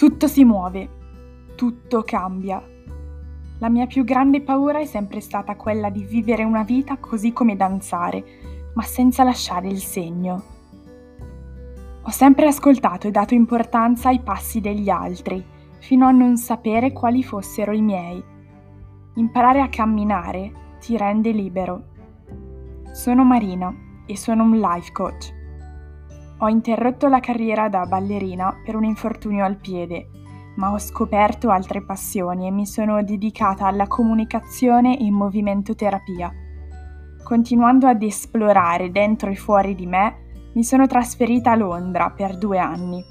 Tutto si muove, tutto cambia. La mia più grande paura è sempre stata quella di vivere una vita così come danzare, ma senza lasciare il segno. Ho sempre ascoltato e dato importanza ai passi degli altri, fino a non sapere quali fossero i miei. Imparare a camminare ti rende libero. Sono Marina e sono un life coach. Ho interrotto la carriera da ballerina per un infortunio al piede, ma ho scoperto altre passioni e mi sono dedicata alla comunicazione e movimento terapia. Continuando ad esplorare dentro e fuori di me, mi sono trasferita a Londra per due anni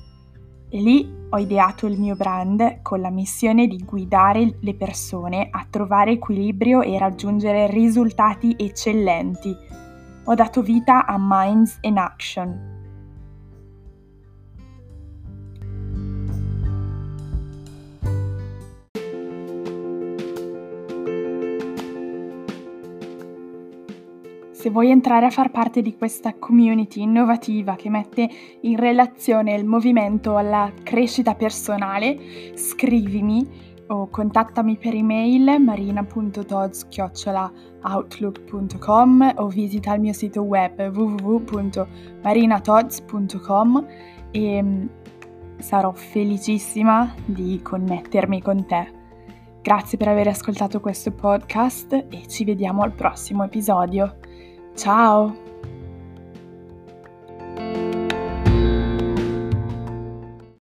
e lì ho ideato il mio brand con la missione di guidare le persone a trovare equilibrio e raggiungere risultati eccellenti. Ho dato vita a Minds in Action, Se vuoi entrare a far parte di questa community innovativa che mette in relazione il movimento alla crescita personale, scrivimi o contattami per email marina.tods.outlook.com o visita il mio sito web www.marinatods.com e mm, sarò felicissima di connettermi con te. Grazie per aver ascoltato questo podcast e ci vediamo al prossimo episodio. Ciao!